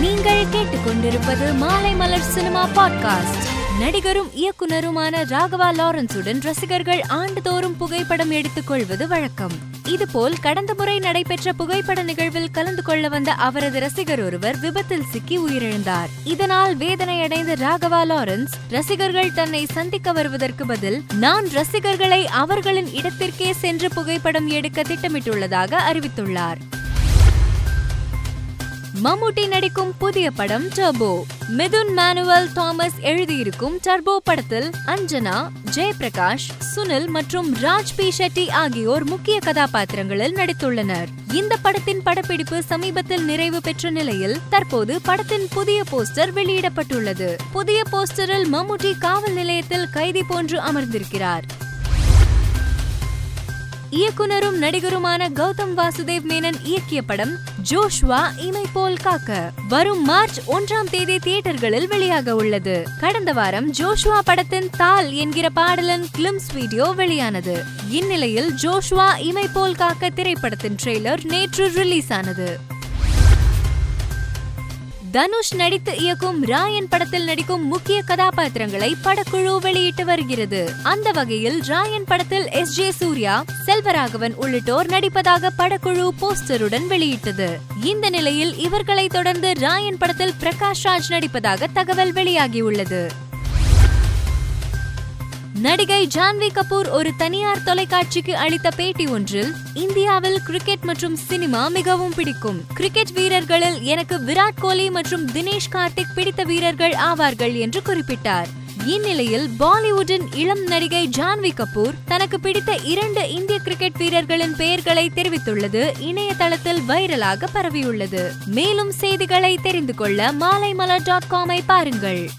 நீங்கள் கேட்டுக்கொண்டிருப்பது மாலை மலர் சினிமா பாட்காஸ்ட் நடிகரும் இயக்குனருமான ராகவா லாரன்ஸுடன் ரசிகர்கள் ஆண்டுதோறும் புகைப்படம் எடுத்துக் கொள்வது வழக்கம். இதுபோல் கடந்த முறை நடைபெற்ற புகைப்பட நிகழ்வில் கலந்து கொள்ள வந்த அவரது ரசிகர் ஒருவர் விபத்தில் சிக்கி உயிரிழந்தார். இதனால் வேதனையடைந்த ராகவா லாரன்ஸ் ரசிகர்கள் தன்னை சந்திக்க வருவதற்கு பதில் நான் ரசிகர்களை அவர்களின் இடத்திற்கே சென்று புகைப்படம் எடுக்க திட்டமிட்டுள்ளதாக அறிவித்துள்ளார். மம்முட்டி நடிக்கும் புதிய படம் டர்போ மிதுன் மேனுவல் தாமஸ் எழுதியிருக்கும் டர்போ படத்தில் அஞ்சனா ஜெயபிரகாஷ் சுனில் மற்றும் ராஜ் பி. ஷெட்டி ஆகியோர் முக்கிய கதாபாத்திரங்களில் நடித்துள்ளனர். இந்த படத்தின் படப்பிடிப்பு சமீபத்தில் நிறைவு பெற்ற நிலையில் தற்போது படத்தின் புதிய போஸ்டர் வெளியிடப்பட்டுள்ளது. புதிய போஸ்டரில் மம்முட்டி காவல் நிலையத்தில் கைதி போன்று அமர்ந்திருக்கிறார். இயக்குனரும் நடிகருமான கௌதம் வாசுதேவ் மேனன் இயக்கிய படம் ஜோஷ்வா இமை போல் காக்க. வரும் மார்ச் ஒன்றாம் தேதி தியேட்டர்களில் வெளியாக உள்ளது. கடந்த வாரம் ஜோஷ்வா படத்தின் தால் என்கிற பாடலின் கிளிம்ஸ் வீடியோ வெளியானது. இந்நிலையில் ஜோஷ்வா இமை போல் காக்க திரைப்படத்தின் ட்ரெய்லர் நேற்று ரிலீஸ் ஆனது தனுஷ் நடித்து இயக்கும் ராயன் படத்தில் நடிக்கும் முக்கிய கதாபாத்திரங்களை படக்குழு வெளியிட்டு வருகிறது. அந்த வகையில் ராயன் படத்தில் எஸ் ஜே சூர்யா செல்வராகவன் உள்ளிட்டோர் நடிப்பதாக படக்குழு போஸ்டருடன் வெளியிட்டது. இந்த நிலையில் இவர்களை தொடர்ந்து ராயன் படத்தில் பிரகாஷ் ராஜ் நடிப்பதாக தகவல் வெளியாகியுள்ளது. நடிகை ஜான்வி கபூர் ஒரு தனியார் தொலைக்காட்சிக்கு அளித்த பேட்டி ஒன்றில் இந்தியாவில் கிரிக்கெட் மற்றும் சினிமா மிகவும் பிடிக்கும். கிரிக்கெட் வீரர்களில் எனக்கு விராட் கோலி மற்றும் தினேஷ் கார்த்திக் பிடித்த வீரர்கள் ஆவார்கள் என்று குறிப்பிட்டார். இந்நிலையில் பாலிவுட்டின் இளம் நடிகை ஜான்வி கபூர் தனக்கு பிடித்த இரண்டு இந்திய கிரிக்கெட் வீரர்களின் பெயர்களை தெரிவித்துள்ளது. இணையதளத்தில் வைரலாக பரவியுள்ளது. மேலும் செய்திகளை தெரிந்து கொள்ள மாலைமலர் டாட் காமை பாருங்கள்.